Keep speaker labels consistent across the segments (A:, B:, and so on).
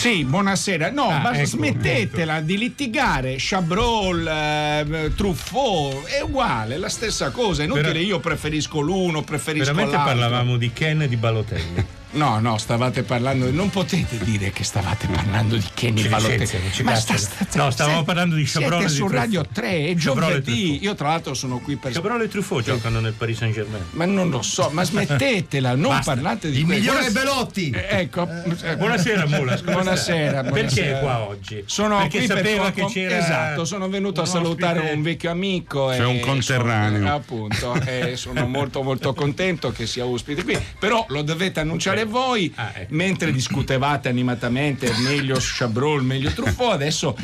A: Sì, buonasera. No,
B: Ah,
A: ma
B: ecco,
A: smettetela di litigare. Chabrol, eh, Truffaut, è uguale, è la stessa cosa. È inutile,
B: Vera-
A: io preferisco l'uno, preferisco
B: Veramente
A: l'altro.
B: parlavamo di Ken e di Balotelli.
A: No, no, stavate parlando. Non potete dire che stavate parlando di Kenny
B: Ci
A: Balotelli.
B: licenziano, ci
A: Ma
B: cacciano. No, stavamo parlando di Chabrol
A: Siete
B: di
A: su. Radio 3, è
B: Chabrol e
A: giovedì. Io, tra l'altro, sono qui per.
B: Cabral e Truffaut giocano nel Paris Saint Germain.
A: Ma non lo so, ma smettetela, non
B: Basta.
A: parlate di
C: Il
A: questo.
C: migliore
A: Buonasera-
C: Belotti.
A: Eh, Ecco. eh,
B: Buonasera Mulas.
A: Buonasera,
B: stai?
A: buonasera.
B: Perché è qua oggi?
A: Sono
B: Perché
A: qui
B: sapeva
A: per
B: che c'era
A: Esatto, sono venuto a salutare
B: ospite-
A: un vecchio amico.
D: C'è
A: e
D: un conterraneo.
A: sono- appunto, e sono molto molto contento che sia ospite qui. Però lo dovete annunciare voi,
B: Ah, ecco.
A: mentre discutevate animatamente meglio Chabrol, meglio Truffaut, adesso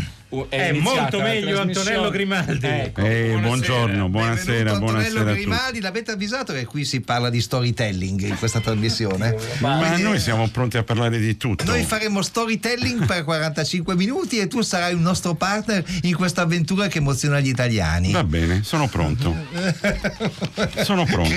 A: è,
B: È molto meglio. Antonello Grimaldi.
A: Ecco,
D: Eh,
A: buonasera.
D: buongiorno, buonasera,
C: Benvenuto
D: buonasera
C: Antonello. Grimaldi, l'avete avvisato che qui si parla di storytelling in questa trasmissione?
D: Ma
C: Quindi,
D: noi siamo pronti a parlare di tutto.
C: noi faremo storytelling per 45 minuti e tu sarai un nostro partner in questa avventura che emoziona gli italiani.
D: Va bene, sono pronto. sono pronto.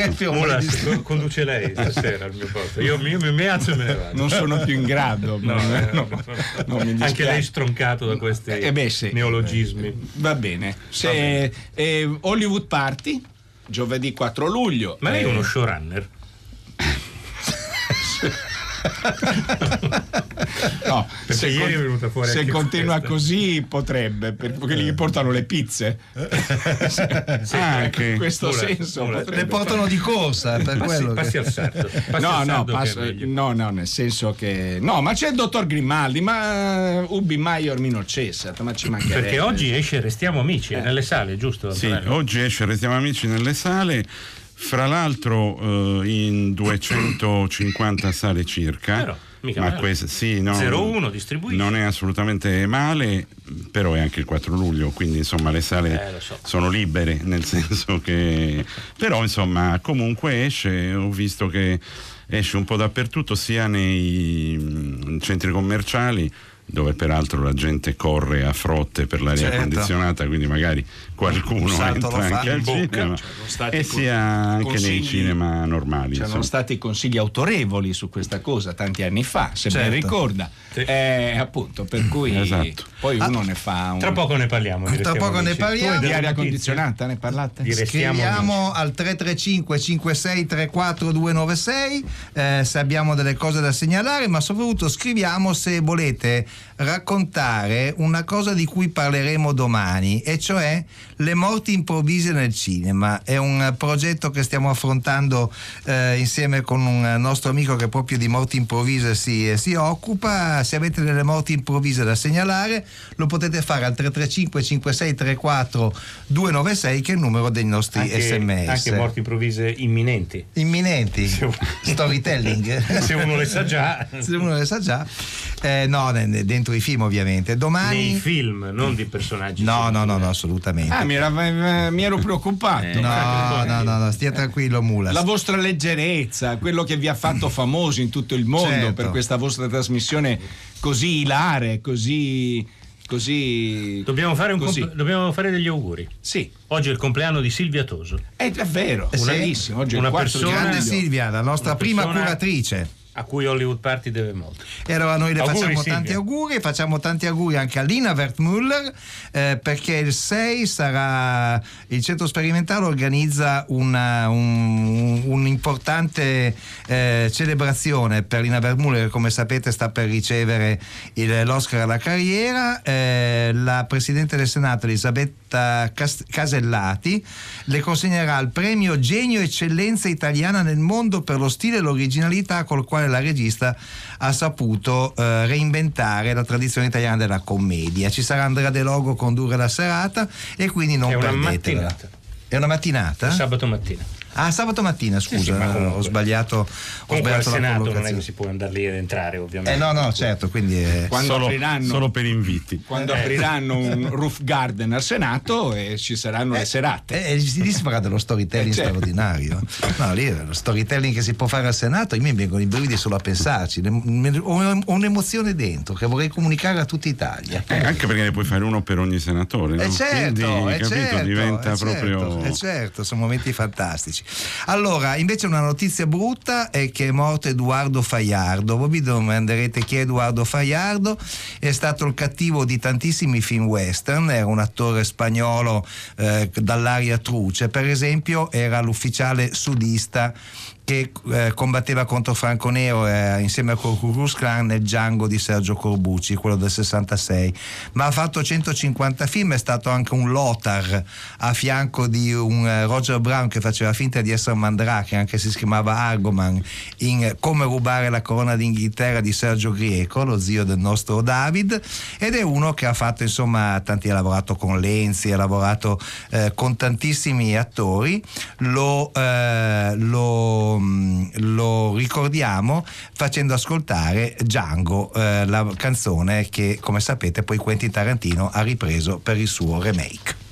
B: Co- conduce lei stasera al mio posto. Io, io mi, mi alzo e me ne vado.
A: Non sono più in grado.
B: No, eh,
A: no,
B: no.
A: non mi
B: Anche
A: dispiace.
B: lei stroncato da questi
A: Eh beh, sì.
B: neologismi.
A: Va bene. Se, eh, Hollywood Party, giovedì 4 luglio.
B: Ma lei è
A: Eh,
B: uno showrunner?
A: No,
B: Perché
A: se,
B: ieri è venuta fuori
A: se continua
B: questa.
A: così potrebbe, per quelli che portano le pizze.
D: Anche.
A: In questo
B: Mula,
A: senso potrebbe
C: Le portano di corsa per
B: Passi,
C: quello.
B: passi
C: che-
B: al sardo. Passi
A: No,
B: al
A: no, passo- no, no, nel senso che. No, ma c'è il dottor Grimaldi, ma uh, Ubi Maior minor cessat, ma ci mancherebbe.
B: Perché oggi esce Restiamo Amici, è nelle sale, giusto?
D: Sì, oggi esce Restiamo Amici nelle sale. Fra l'altro eh, in 250 sale circa.
B: Però, mica
D: ma
B: male.
D: questa, sì, no,
B: 01 distribuisce.
D: Non è assolutamente male, però è anche il 4 luglio, quindi insomma le sale
B: Eh, so.
D: sono libere, nel senso che... Però insomma comunque esce, ho visto che esce un po' dappertutto, sia nei mm, centri commerciali dove peraltro la gente corre a frotte per l'aria
C: Certo.
D: condizionata, quindi magari qualcuno entra anche al cinema
A: stati
D: e sia anche nei cinema normali.
A: C'erano
D: insomma.
A: stati consigli autorevoli su questa cosa tanti anni fa, se ben
C: Certo.
A: ricorda.
B: Sì.
A: Eh, appunto, per cui
D: Esatto.
A: poi uno ne fa un.
B: Tra poco ne parliamo. di
C: Tra poco ne parliamo.
A: Di aria condizionata, ne parlate?
C: Scriviamo al 335 56 34 296 eh, se abbiamo delle cose da segnalare, ma soprattutto scriviamo se volete raccontare una cosa di cui parleremo domani, e cioè le morti improvvise nel cinema. È un progetto che stiamo affrontando eh, insieme con un nostro amico che proprio di morti improvvise si, si occupa. Se avete delle morti improvvise da segnalare, lo potete fare al 335 56 34 296 che è il numero dei nostri
B: Anche,
C: sms.
B: anche morti improvvise imminenti.
C: Imminenti,
B: Se-
C: storytelling.
B: Se uno le sa già.
C: Se uno le sa già. Eh, no, ne- ne- dentro i film ovviamente. Domani...
B: Nei film, non di personaggi.
C: No, no, no, no, assolutamente.
A: Ah, mi, era- mi ero preoccupato.
B: Eh,
C: no, no, no, no, stia tranquillo Mulas.
A: La vostra leggerezza, quello che vi ha fatto famosi in tutto il mondo
C: Certo.
A: per questa vostra trasmissione così ilare, così. così.
B: Dobbiamo fare, un
A: così.
B: comp- dobbiamo fare degli auguri.
A: Sì,
B: Oggi è il compleanno di Silvia Toso,
A: è, è vero,
C: sì.
A: Oggi è
B: Una
A: 4
B: persona-
C: Grande. Silvia, la nostra
B: Una
C: prima
B: persona-
C: curatrice.
B: A cui Hollywood Party deve molto.
C: E allora noi le
B: Auguri,
C: facciamo
B: Silvia.
C: tanti auguri e facciamo tanti auguri anche a Lina Wertmüller eh, perché il 6 sarà il centro sperimentale organizza una, un- un'importante eh, celebrazione per Lina Wertmüller che come sapete sta per ricevere il- l'Oscar alla carriera. Eh, la Presidente del Senato Elisabetta Cas- Casellati le consegnerà il premio Genio Eccellenza Italiana nel mondo per lo stile e l'originalità col quale la regista ha saputo eh, reinventare la tradizione italiana della commedia. Ci sarà Andrea De Logo a condurre la serata e quindi non
B: È una
C: perdetela.
B: mattinata.
C: È una mattinata?
B: Sabato mattina.
C: Ah, sabato mattina, scusa, sì, sì, ho sbagliato. Ho sbagliato
E: al Senato non è che si può andare lì ad entrare, ovviamente.
C: Eh no, no, certo, quindi.
D: Quando solo, apriranno, solo per inviti.
A: Quando eh. apriranno un roof garden al Senato e ci saranno
C: eh,
A: le serate.
C: E eh, lì si farà dello storytelling eh, certo. straordinario. No, lì lo storytelling che si può fare al Senato, a me vengono i brividi solo a pensarci. Ho un'emozione dentro che vorrei comunicare a tutta Italia.
D: Eh, anche perché ne puoi fare uno per ogni senatore. No?
C: Eh certo,
D: quindi,
C: eh
D: capito,
C: certo,
D: diventa
C: eh
D: proprio.
C: Certo, eh certo, sono momenti fantastici. Allora, invece una notizia brutta è che è morto Edoardo Faiardo. Voi vi domanderete chi è Edoardo Faiardo? È stato il cattivo di tantissimi film western, era un attore spagnolo eh, dall'aria truce, per esempio era l'ufficiale sudista che eh, combatteva contro Franco Nero eh, insieme a Klux Klan nel Django di Sergio Corbucci, quello del 66. Ma ha fatto 150 film, è stato anche un Lothar a fianco di un eh, Roger Brown che faceva finta di essere Mandrake, anche se si chiamava Argoman, in Come rubare la corona d'Inghilterra di Sergio Grieco, lo zio del nostro David, ed è uno che ha fatto insomma tanti, ha lavorato con Lenzi, ha lavorato eh, con tantissimi attori, lo, eh, lo Mm, lo, ricordiamo facendo ascoltare Django, eh, la canzone che come sapete poi Quentin Tarantino ha ripreso per il suo remake.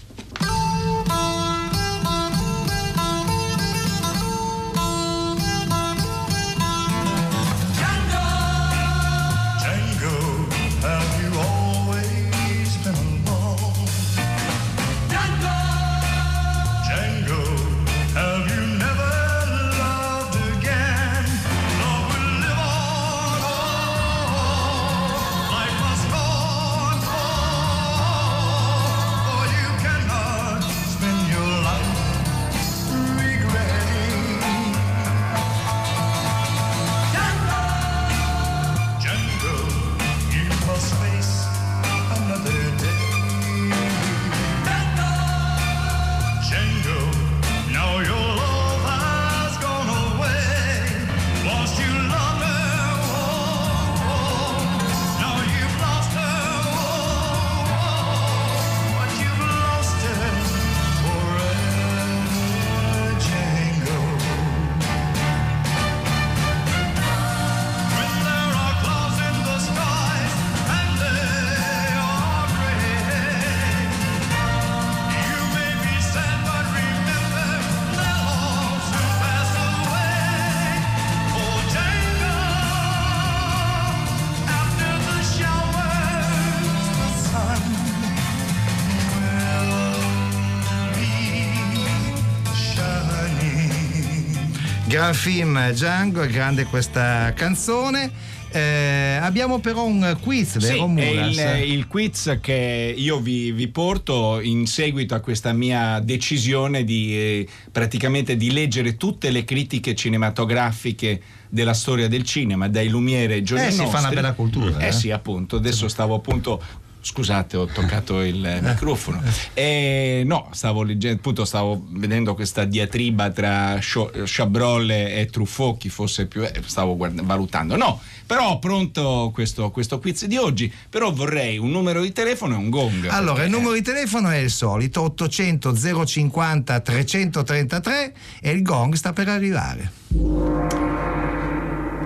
C: Gran film Django, è grande questa canzone. Eh, abbiamo però un quiz, vero
A: sì? Il, il, quiz che io vi, vi, porto in seguito a questa mia decisione di eh, praticamente di leggere tutte le critiche cinematografiche della storia del cinema, dai Lumiere ai giorni
C: eh,
A: nostri.
C: si fa una bella cultura.
A: Eh, eh sì, appunto. Adesso stavo appunto Scusate, ho toccato il eh. microfono. E no, stavo leggendo, appunto, stavo vedendo questa diatriba tra Chabrol e Truffaut, chi fosse più. Eh, stavo guarda, valutando. No, però ho pronto questo, questo, quiz di oggi. Però vorrei un numero di telefono e un gong.
C: Allora, perché... il numero di telefono è il solito: 800 050 333 e il gong sta per arrivare.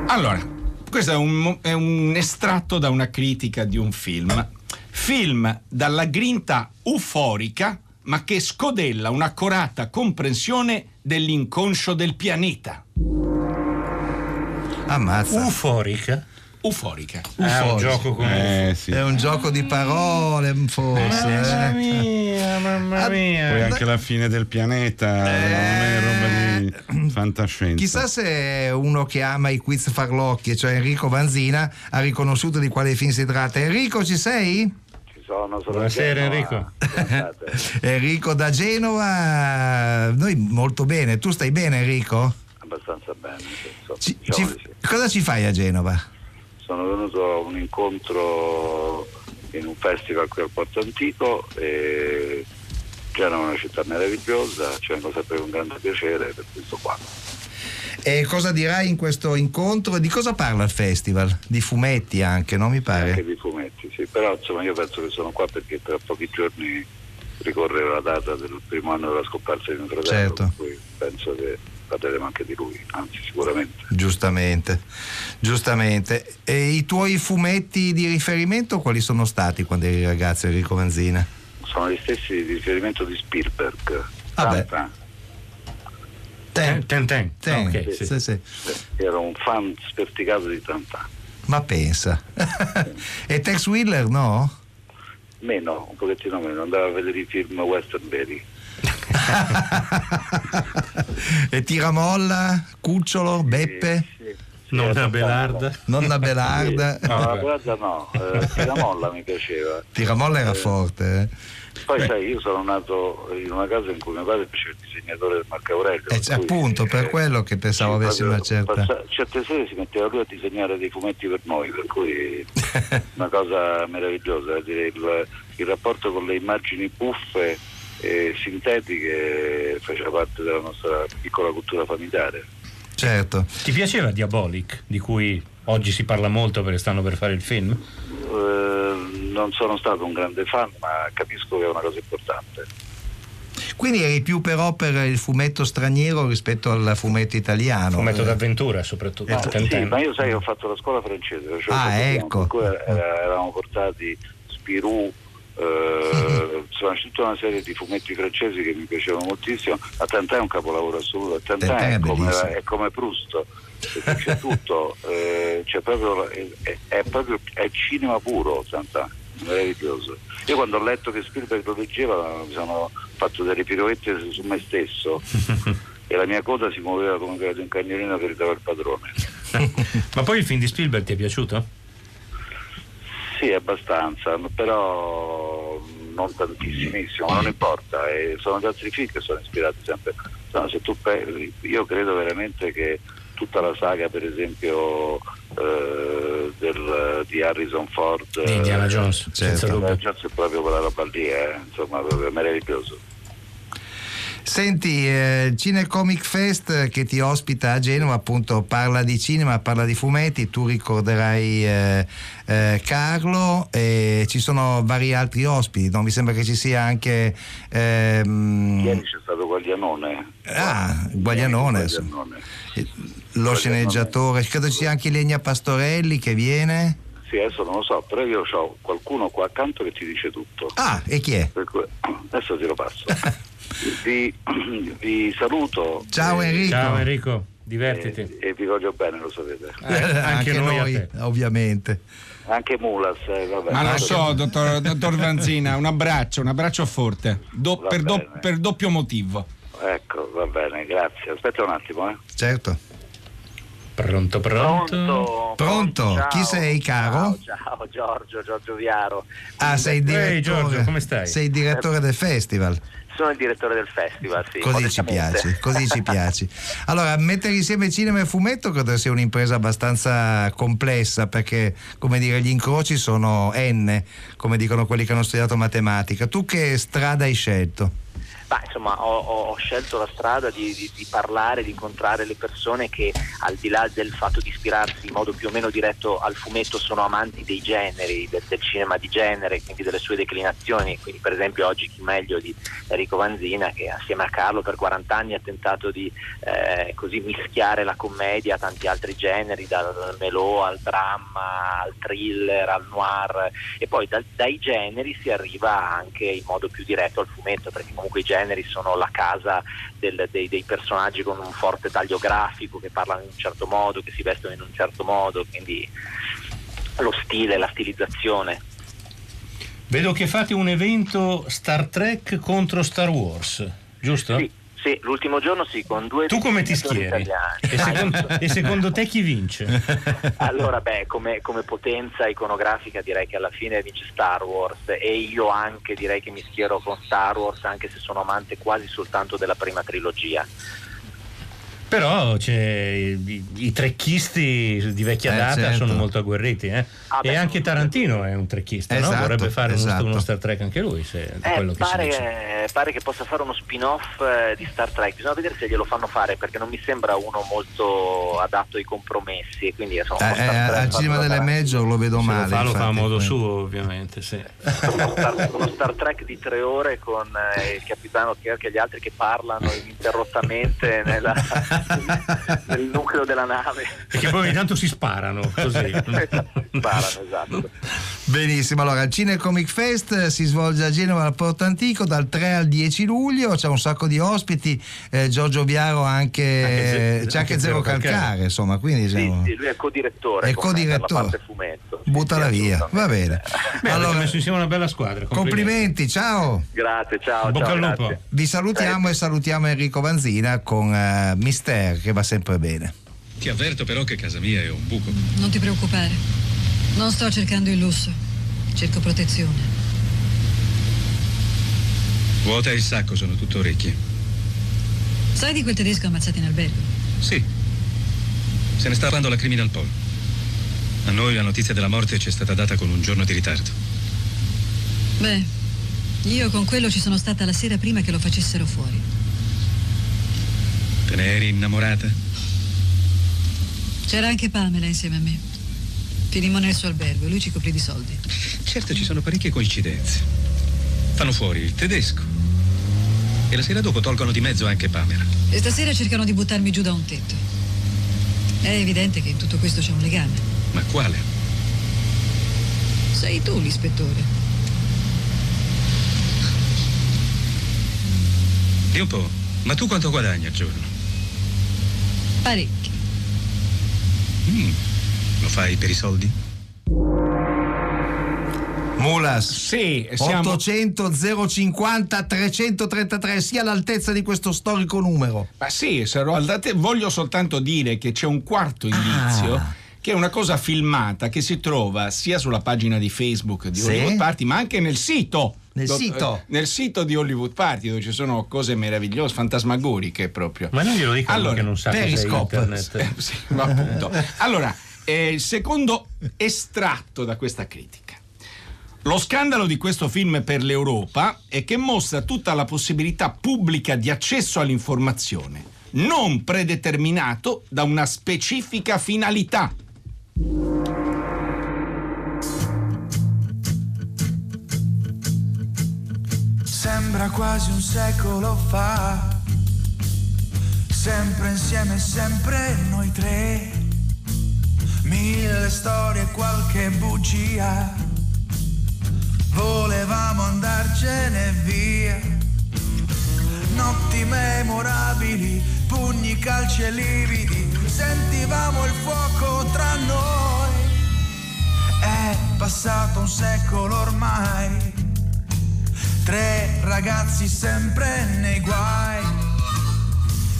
A: Allora, questo è un, è un estratto da una critica di un film Film dalla grinta euforica, ma che scodella un'accurata comprensione dell'inconscio del pianeta.
C: Ammazza.
E: Euforica?
A: Euforica.
E: È un gioco con
C: eh, sì. È un gioco di parole, forse.
D: Eh, mamma mia, mamma mia. Poi anche la fine del pianeta, eh, non è roba di fantascienza.
C: Chissà se uno che ama i quiz farlocchi, cioè Enrico Vanzina, ha riconosciuto di quale film si tratta. Enrico, ci sei?
F: sono. sono
E: Buonasera Enrico.
C: Enrico da Genova, noi molto bene. Tu stai bene Enrico?
F: Abbastanza bene.
C: Ci, ci, sì. Cosa ci fai a Genova?
F: Sono venuto a un incontro in un festival qui al Porto Antico e Genova è una città meravigliosa, ci vengo sempre con grande piacere per questo qua.
C: E cosa dirai in questo incontro? Di cosa parla il festival? Di fumetti anche, non mi pare?
F: Anche di fumetti, sì, però insomma io penso che sono qua perché tra pochi giorni ricorrere la data del primo anno della scomparsa di mio fratello,
C: Certo.
F: per cui penso che parleremo anche di lui, anzi sicuramente.
C: Giustamente, giustamente. E i tuoi fumetti di riferimento quali sono stati quando eri ragazzo Enrico Vanzina?
F: Sono gli stessi di riferimento di Spielberg.
C: Ah. Ten,
E: Ten ten.
C: ten.
E: Ok, sì.
C: Sì, sì.
F: Ero un fan sperticato di Tintin.
C: Ma pensa. e Tex Wheeler no?
F: Meno, un pochettino meno, andavo a vedere i film western veri.
C: e Tiramolla, Cucciolo, Beppe,
F: Sì, sì,
E: Nonna. Belarda.
C: nonna Belarda.
F: No, la
E: vabbè.
F: Belarda no, eh, Tiramolla mi piaceva.
C: Tiramolla era forte. eh.
F: Poi sai, io sono nato in una casa in cui mio padre faceva il disegnatore del Marco Aurelio.
C: Eh,
F: cui,
C: appunto, per
F: eh,
C: quello che pensavo
F: sì,
C: avessi
F: proprio
C: una certa...
F: passa- certe sere si metteva lui a disegnare dei fumetti per noi, per cui una cosa meravigliosa, dire, il, il rapporto con le immagini buffe e sintetiche faceva parte della nostra piccola cultura familiare.
C: Certo.
E: Ti piaceva Diabolic, di cui oggi si parla molto perché stanno per fare il film?
F: Eh, non sono stato un grande fan, ma capisco che è una cosa importante.
C: Quindi eri più però per il fumetto straniero rispetto al fumetto italiano.
E: Fumetto
C: Eh,
E: d'avventura soprattutto.
F: Ma,
E: Ten
F: sì,
E: ten.
F: ma io sai, ho fatto la scuola francese, facevo
C: Ah, ecco.
F: era- eravamo portati Spirou, eh, insomma tutta una serie di fumetti francesi che mi piacevano moltissimo. A Tintin è un capolavoro assoluto, a Tintin
C: è
F: come, è come Proust, c'è tutto, eh, c'è proprio, è, è- proprio è cinema puro Tintin, meraviglioso. Io quando ho letto che Spielberg lo leggeva mi sono fatto delle piroette su me stesso e la mia coda si muoveva come quella di un cagnolino che ridava il padrone.
E: Ma poi il film di Spielberg ti è piaciuto?
F: Sì, abbastanza, però non tantissimissimo, ma non importa, e sono gli altri film che sono ispirati sempre. No, se tu pe- io credo veramente che tutta la saga, per esempio, eh, del- di Harrison Ford,
E: Di Indiana
F: eh,
E: Jones, senza dubbio.
F: Jones è proprio quella roba lì, eh, insomma, meraviglioso.
C: Senti, eh, Cinecomic Fest che ti ospita a Genova, appunto parla di cinema, parla di fumetti, tu ricorderai eh, eh, Carlo e ci sono vari altri ospiti, no? mi sembra che ci sia anche... ehm,
F: Ieri c'è stato Guaglianone.
C: Ah, Guaglianone,
F: Guaglianone.
C: lo sceneggiatore, credo ci sia anche Legna Pastorelli che viene.
F: Sì, adesso non lo so, però io ho qualcuno qua accanto che ti dice tutto.
C: Ah, e chi è?
F: Cui- adesso te lo passo. vi, vi saluto.
C: Ciao Enrico.
E: Ciao Enrico, divertiti.
F: E, e vi voglio bene, lo sapete.
E: Eh, anche noi a te.
C: ovviamente.
F: Anche Mulas, eh, vabbè.
A: Ma lo
F: Anche-
A: so, dottor, dottor Vanzina, un abbraccio, un abbraccio forte, Do- per, do- per doppio motivo.
F: Ecco, va bene, grazie. Aspetta un attimo, eh.
C: Certo.
E: Pronto, pronto?
G: Pronto?
C: Pronto?
G: Ciao.
C: Chi sei, caro?
G: Ciao, ciao, Giorgio, Giorgio Viaro.
C: Ah, sei il direttore.
E: Ehi, Giorgio, come stai?
C: Sei il direttore del festival.
G: Sono il direttore del festival, sì.
C: Così ci piace, così ci piace. Allora, mettere insieme cinema e fumetto credo sia un'impresa abbastanza complessa perché, come dire, gli incroci sono N, come dicono quelli che hanno studiato matematica. Tu che strada hai scelto?
G: Ma insomma ho, ho- scelto la strada di, di- di parlare, di incontrare le persone che al di là del fatto di ispirarsi in modo più o meno diretto al fumetto sono amanti dei generi, del, del cinema di genere, quindi delle sue declinazioni. Quindi per esempio oggi chi meglio di Enrico Vanzina che assieme a Carlo per 40 anni ha tentato di eh, così mischiare la commedia a tanti altri generi, dal melò al dramma, al thriller, al noir e poi dal- dai generi si arriva anche in modo più diretto al fumetto perché comunque i generi sono la casa del- dei, dei personaggi con un forte taglio grafico che parlano in un certo modo, che si vestono in un certo modo, quindi lo stile, la stilizzazione.
E: Vedo che fate un evento Star Trek contro Star Wars, giusto?
G: Sì, sì, l'ultimo giorno sì, con due
E: Tu come ti schieri?
G: italiani.
E: E secondo, e secondo te chi vince?
G: Allora, beh, come, come potenza iconografica direi che alla fine vince Star Wars e io anche direi che mi schiero con Star Wars anche se sono amante quasi soltanto della prima trilogia.
E: Però i, i, trecchisti di vecchia
C: Eh,
E: data
C: certo.
E: sono molto agguerriti. eh.
G: Ah,
E: e
G: beh,
E: anche Tarantino è un trecchista, no?
C: Esatto,
E: vorrebbe fare uno-
C: esatto.
E: uno, Star Trek anche lui, se
G: Eh,
E: quello che
G: pare, pare che possa fare uno spin-off eh, di Star Trek, bisogna vedere se glielo fanno fare perché non mi sembra uno molto adatto ai compromessi quindi insomma,
C: Eh, eh, al cinema delle. Major lo vedo
E: Se
C: male.
E: lo fa, lo fa a
C: infatti,
E: modo
C: quello.
E: suo, ovviamente, sì.
G: uno Star, uno Star Trek di tre ore con eh, il capitano Kirk e gli altri che parlano ininterrottamente nella- nel nucleo della nave.
E: Perché poi ogni tanto si sparano così.
G: Sparano, esatto.
C: Benissimo, allora il Cine Comic Fest eh, si svolge a Genova al Porto Antico dal 3 al 10 luglio, c'è un sacco di ospiti, eh, Giorgio Biaro anche,
E: Anche Ze-
C: c'è anche
E: anche
C: Zero
E: Zero
C: Calcare,
E: Calcare.
C: insomma, quindi
G: Sì,
C: diciamo,
G: sì, lui è co-direttore.
C: È co-direttore.
G: fumetto. Sì,
C: buttala
G: sì,
C: via, va bene.
E: Beh, allora, messo insieme una bella squadra.
C: complimenti, ciao!
G: Grazie, ciao.
E: Bocca
G: ciao,
E: al lupo.
G: grazie.
C: Vi salutiamo e salutiamo Enrico Vanzina con eh, Mister che va sempre bene.
H: Ti avverto però che casa mia è un buco.
I: Non ti preoccupare. Non sto cercando il lusso. Cerco protezione.
H: Vuota e il sacco sono tutto orecchie.
I: Sai di quel tedesco ammazzato in albergo?
H: Sì. Se ne sta parlando la Criminal Pol. A noi la notizia della morte ci è stata data con un giorno di ritardo.
I: Beh, io con quello ci sono stata la sera prima che lo facessero fuori.
H: Te ne eri innamorata?
I: C'era anche Pamela insieme a me. Finimmo nel suo albergo e lui ci coprì di soldi.
H: Certo, ci sono parecchie coincidenze. Fanno fuori il tedesco. E la sera dopo tolgono di mezzo anche Pamela.
I: E stasera cercano di buttarmi giù da un tetto. È evidente che in tutto questo c'è un legame.
H: Ma quale?
I: Sei tu l'ispettore.
H: Di un po'. Ma tu quanto guadagni al giorno?
I: Parecchi.
H: Mm, Lo fai per i soldi?
C: Mulas.
A: Sì, siamo...
C: 800 050 333 sia all'altezza di questo storico numero.
A: Ma sì, sarò al date- voglio soltanto dire che c'è un quarto indizio.
C: Ah.
A: Che è una cosa filmata che si trova sia sulla pagina di Facebook di
C: Sì?
A: Hollywood Party, ma anche nel sito.
C: Nel
A: Do-
C: sito?
A: eh, nel sito di Hollywood Party, dove ci sono cose meravigliose, fantasmagoriche proprio.
E: Ma non glielo dicono
A: Allora,
E: che non sa cos'è
C: Periscope.
E: internet.
A: Eh, sì, ma appunto. Allora, eh, il secondo estratto da questa critica. Lo scandalo di questo film per l'Europa è che mostra tutta la possibilità pubblica di accesso all'informazione, non predeterminato da una specifica finalità.
J: Sembra quasi un secolo fa, sempre insieme, sempre noi tre. Mille storie, qualche bugia. Volevamo andarcene via. Notti memorabili, pugni, calci e lividi. Sentivamo il fuoco tra noi. È passato un secolo ormai. Tre ragazzi sempre nei guai,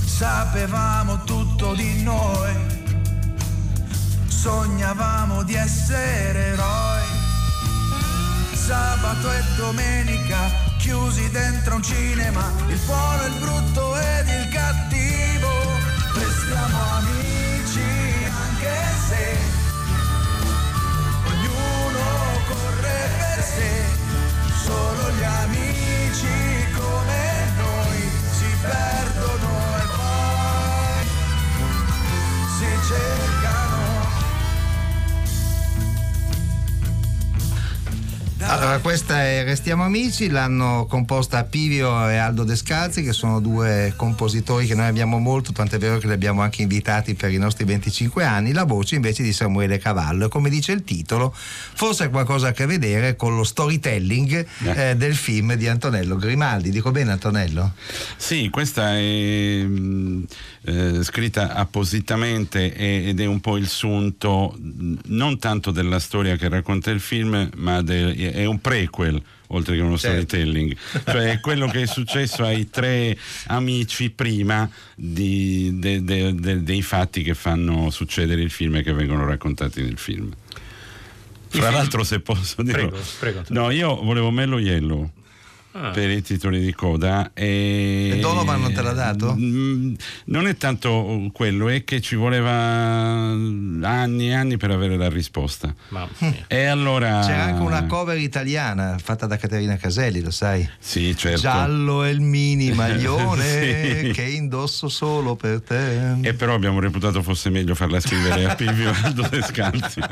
J: sapevamo tutto di noi, sognavamo di essere eroi. Sabato e domenica chiusi dentro un cinema, il buono, il brutto ed il cattivo. Restiamo amici gli amici come noi si perdono
C: Allora, questa è Restiamo Amici, l'hanno composta Pivio e Aldo Descalzi, che sono due compositori che noi abbiamo molto, tant'è vero che li abbiamo anche invitati per i nostri 25 anni. La voce invece di Samuele Cavallo. E come dice il titolo, forse ha qualcosa a che vedere con lo storytelling eh, del film di Antonello Grimaldi. Dico bene, Antonello?
D: Sì, questa è mh, eh, scritta appositamente ed è un po' il sunto mh, non tanto della storia che racconta il film, ma del- è un prequel oltre che uno
C: Certo.
D: storytelling, cioè quello che è successo ai tre amici prima di- de- de- de- dei fatti che fanno succedere il film e che vengono raccontati nel film. Fra l'altro, se posso dire,
E: Prego, prego,
D: no, io volevo Mello Yellow.
E: Ah.
D: per i titoli di coda. E,
C: E Donovan non te l'ha dato?
D: Mm, Non è tanto quello, è che ci voleva anni e anni per avere la risposta. E allora.
C: C'era anche una cover italiana fatta da Caterina Caselli, lo sai?
D: Sì, certo.
C: Giallo è il mini maglione
D: Sì.
C: che indosso solo per te.
D: E però abbiamo reputato fosse meglio farla scrivere a Pilvio Aldo Descalzi.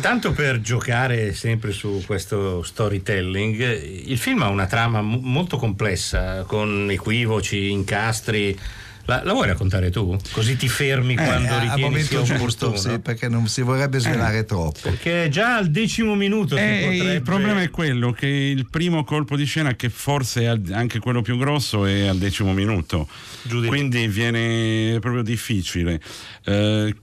E: Tanto per giocare sempre su questo storytelling, il film ha una trama mo- molto complessa, con equivoci, incastri. La, la vuoi raccontare tu? Così ti fermi quando
C: Eh,
E: ritieni sia
C: giusto,
E: opportuno.
C: sì, perché non si vorrebbe svelare troppo.
E: Perché già al decimo minuto si
D: Eh,
E: potrebbe...
D: Il problema è quello che il primo colpo di scena, che forse è anche quello più grosso, è al decimo minuto. Quindi viene proprio difficile. Eh,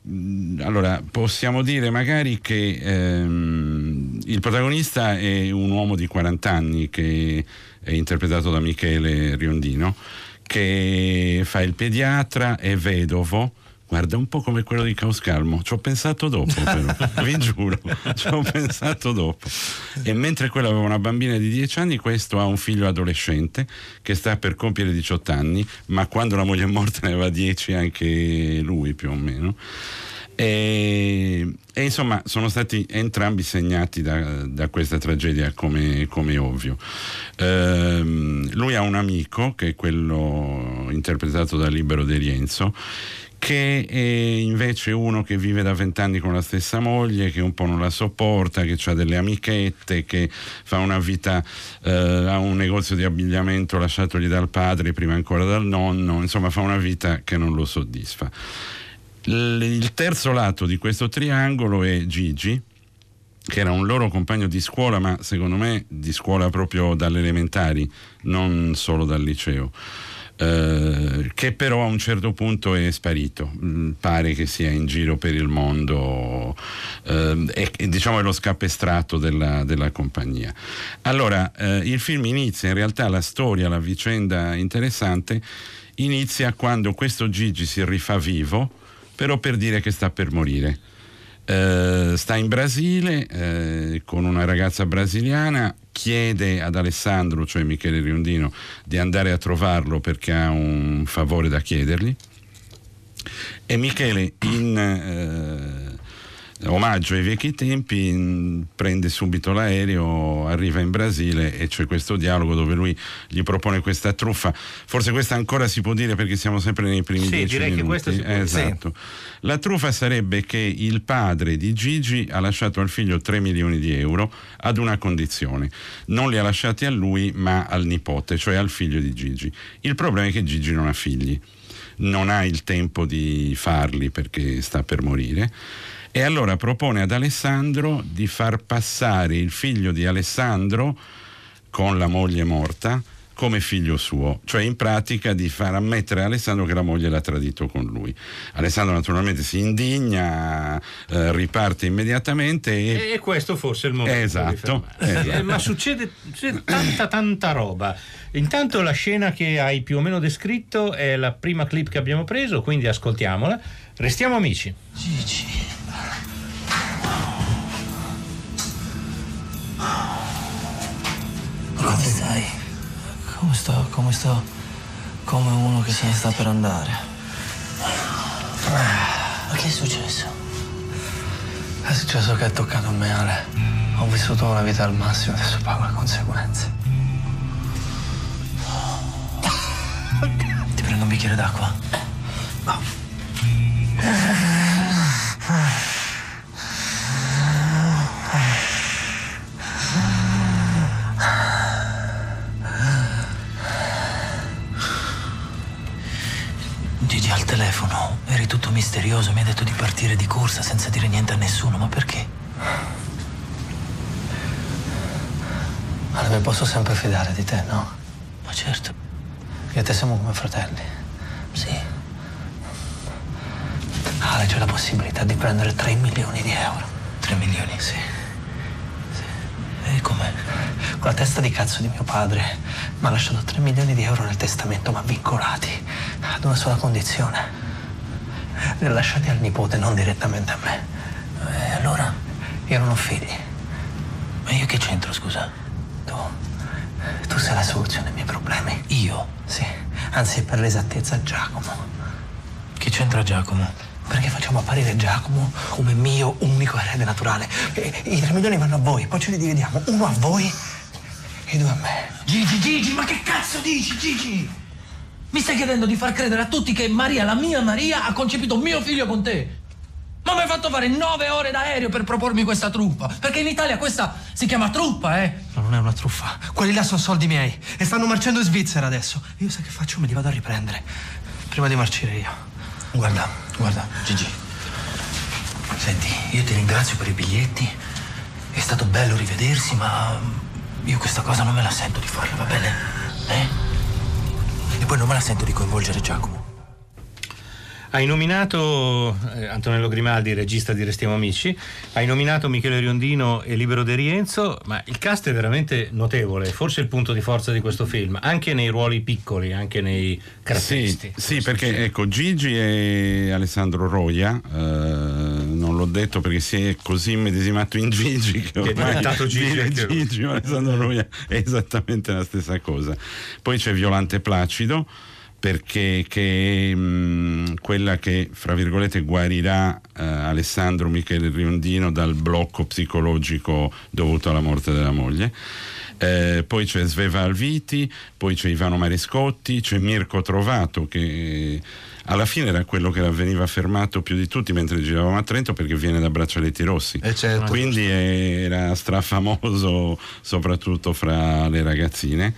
D: allora, possiamo dire magari che ehm, il protagonista è un uomo di 40 anni che è interpretato da Michele Riondino, che fa il pediatra, è vedovo. Guarda, un po' come quello di Caos Calmo. Ci ho pensato dopo, però, vi giuro, ci ho pensato dopo. E mentre quello aveva una bambina di 10 anni, questo ha un figlio adolescente che sta per compiere 18 anni, ma quando la moglie è morta ne aveva 10 anche lui più o meno. E, e insomma sono stati entrambi segnati da, da questa tragedia come, come ovvio. Ehm, lui ha un amico che è quello interpretato da Libero De Rienzo che è invece uno che vive da vent'anni con la stessa moglie, che un po' non la sopporta, che ha delle amichette, che fa una vita, eh, ha un negozio di abbigliamento lasciatogli dal padre, prima ancora dal nonno, insomma fa una vita che non lo soddisfa. Il terzo lato di questo triangolo è Gigi, che era un loro compagno di scuola, ma secondo me di scuola proprio dalle elementari, non solo dal liceo. eh, che però a un certo punto è sparito, Mm, pare che sia in giro per il mondo, eh, e diciamo è lo scapestrato della, della compagnia. Allora, eh, il film inizia, in realtà la storia, la vicenda interessante, inizia quando questo Gigi si rifà vivo, però per dire che sta per morire. Eh, sta in Brasile eh, con una ragazza brasiliana, chiede ad Alessandro, cioè Michele Riondino, di andare a trovarlo perché ha un favore da chiedergli. E Michele, in eh, omaggio ai vecchi tempi, mh, prende subito l'aereo, arriva in Brasile e c'è questo dialogo dove lui gli propone questa truffa. Forse questa ancora si può dire perché siamo sempre nei primi
E: Sì,
D: dieci
E: direi che
D: minuti.
E: questa si può.
D: Esatto. La truffa sarebbe che il padre di Gigi ha lasciato al figlio 3 milioni di euro ad una condizione. Non li ha lasciati a lui ma al nipote, cioè al figlio di Gigi. Il problema è che Gigi non ha figli, non ha il tempo di farli perché sta per morire. E allora propone ad Alessandro di far passare il figlio di Alessandro con la moglie morta come figlio suo, cioè in pratica di far ammettere a Alessandro che la moglie l'ha tradito con lui. Alessandro naturalmente si indigna, eh, riparte immediatamente e...
E: E questo forse è il momento.
D: Esatto,
E: fermarsi.
D: esatto.
E: Eh, ma succede, succede tanta tanta roba. Intanto la scena che hai più o meno descritto è la prima clip che abbiamo preso, quindi ascoltiamola. Restiamo amici.
K: Gigi. Come stai? Come sto? Come sto? Come uno che se ne sta per andare. Ma che è successo? È successo che è toccato a me, Ale. Ho vissuto una vita al massimo, adesso pago le conseguenze. Ti prendo un bicchiere d'acqua? Tutto misterioso, mi hai detto di partire di corsa senza dire niente a nessuno, ma perché? Ale, mi posso sempre fidare di te, no? Ma certo. Io e te siamo come fratelli. Sì. Ale, c'è la possibilità di prendere 3 milioni di euro. 3 milioni? Sì. sì. E com'è? Con la testa di cazzo di mio padre mi ha lasciato 3 milioni di euro nel testamento, ma vincolati ad una sola condizione. Lasciati al nipote, non direttamente a me. E allora? Io non ho figli. Ma io che c'entro, scusa? tu. Tu sei la soluzione ai miei problemi. Io? Sì. Anzi, per l'esattezza, Giacomo.
H: Che c'entra Giacomo?
K: Perché facciamo apparire Giacomo come mio unico erede naturale. E, I 3 milioni vanno a voi, poi ce li dividiamo. Uno a voi e due a me.
H: Gigi, Gigi, ma che cazzo dici, Gigi? Mi stai chiedendo di far credere a tutti che Maria, la mia Maria, ha concepito mio figlio con te? Ma mi hai fatto fare nove ore d'aereo per propormi questa truppa. Perché in Italia questa si chiama truppa, eh?
K: No, non è una truffa. Quelli là sono soldi miei e stanno marciando in Svizzera adesso. Io sai che faccio? Me li vado a riprendere. Prima di marcire io. Guarda, guarda, Gigi. Senti, io ti ringrazio per i biglietti. È stato bello rivedersi, ma io questa cosa non me la sento di farla, va bene? Eh? E poi non me la sento di coinvolgere Giacomo.
E: Hai nominato eh, Antonello Grimaldi, regista di Restiamo Amici, hai nominato Michele Riondino e Libero De Rienzo, ma il cast è veramente notevole, forse il punto di forza di questo film, anche nei ruoli piccoli, anche nei caratteristi.
D: Sì, sì perché ecco Gigi e Alessandro Roia, eh, detto perché si è così medesimato in Gigi che,
E: Che è diventato Gigi.
D: Gigi Alessandro Roia è esattamente la stessa cosa. Poi c'è Violante Placido perché che è mh, quella che fra virgolette guarirà eh, Alessandro Michele Riondino dal blocco psicologico dovuto alla morte della moglie. Eh, poi c'è Sveva Alviti, poi c'è Ivano Marescotti, c'è Mirko Trovato che alla fine era quello che veniva fermato più di tutti mentre giravamo a Trento perché viene da Braccialetti Rossi.
C: Eh, certo.
D: Quindi era strafamoso soprattutto fra le ragazzine.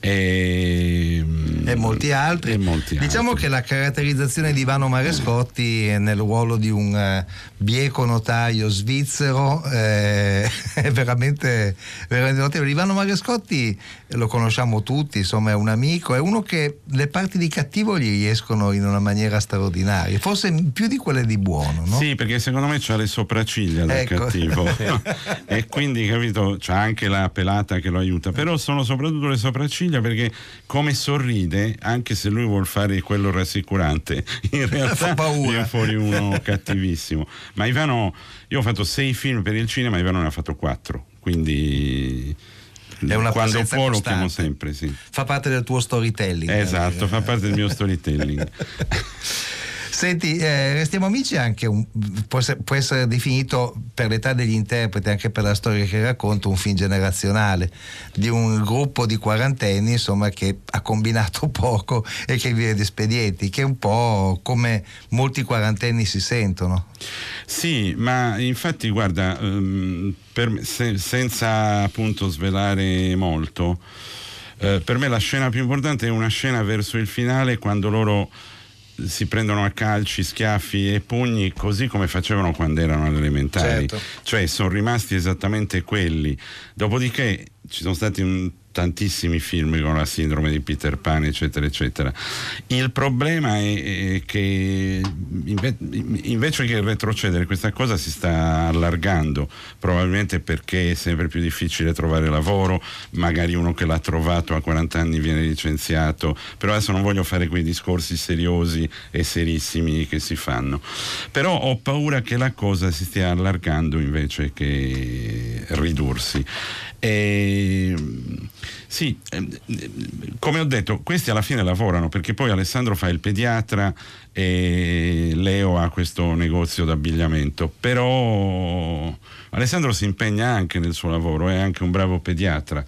D: E,
C: e molti altri.
D: e molti
C: diciamo
D: altri.
C: che la caratterizzazione di Ivano Marescotti nel ruolo di un eh, bieco notaio svizzero eh, è veramente, veramente notevole. Ivano Marescotti lo conosciamo tutti, insomma è un amico, è uno che le parti di cattivo gli riescono in una maniera straordinaria, forse più di quelle di buono, no?
D: Sì, perché secondo me c'ha le sopracciglia del
C: Ecco.
D: cattivo e quindi capito, c'ha anche la pelata che lo aiuta, però sono soprattutto le sopracciglia perché come sorride, anche se lui vuol fare quello rassicurante, in realtà
C: Fa paura.
D: viene fuori uno cattivissimo. Ma Ivano, io ho fatto sei film per il cinema, Ivano ne ha fatto quattro, quindi
C: È una
D: quando può lo chiamo sempre, sì.
C: Fa parte del tuo storytelling.
D: Esatto, fa parte del mio storytelling.
C: Senti, eh, Restiamo Amici anche un, può, essere, può essere definito per l'età degli interpreti, anche per la storia che racconta, un film generazionale di un gruppo di quarantenni insomma, che ha combinato poco e che vive di espedienti, che è un po' come molti quarantenni si sentono.
D: Sì, ma infatti guarda, ehm, per se- senza appunto svelare molto, eh, per me la scena più importante è una scena verso il finale quando loro si prendono a calci, schiaffi e pugni così come facevano quando erano alle elementari.
C: Certo.
D: Cioè sono rimasti esattamente quelli. Dopodiché ci sono stati un- tantissimi film con la sindrome di Peter Pan, eccetera, eccetera. Il problema è, è che inve- invece che retrocedere questa cosa si sta allargando, probabilmente perché è sempre più difficile trovare lavoro, magari uno che l'ha trovato a 40 anni viene licenziato, però adesso non voglio fare quei discorsi seriosi e serissimi che si fanno. Però ho paura che la cosa si stia allargando invece che ridursi. E, sì, ehm, come ho detto, questi alla fine lavorano perché poi Alessandro fa il pediatra e Leo ha questo negozio d'abbigliamento, però Alessandro si impegna anche nel suo lavoro, è anche un bravo pediatra.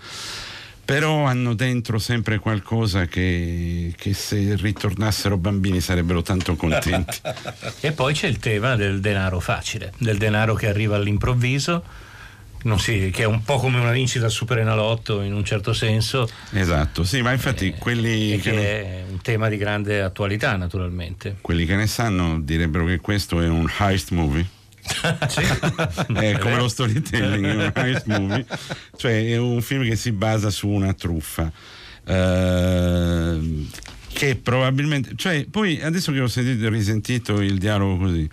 D: Però hanno dentro sempre qualcosa che, che se ritornassero bambini sarebbero tanto contenti.
E: E poi c'è il tema del denaro facile, del denaro che arriva all'improvviso, si- che è un po' come una vincita al Superenalotto in un certo senso,
D: Esatto, sì, ma infatti quelli
E: e
D: che,
E: che è un tema di grande attualità naturalmente.
D: quelli che ne sanno direbbero che questo è un heist movie. è come lo storytelling, è un heist movie, cioè è un film che si basa su una truffa. eh, che probabilmente, cioè, poi adesso che ho sentito e risentito il dialogo così,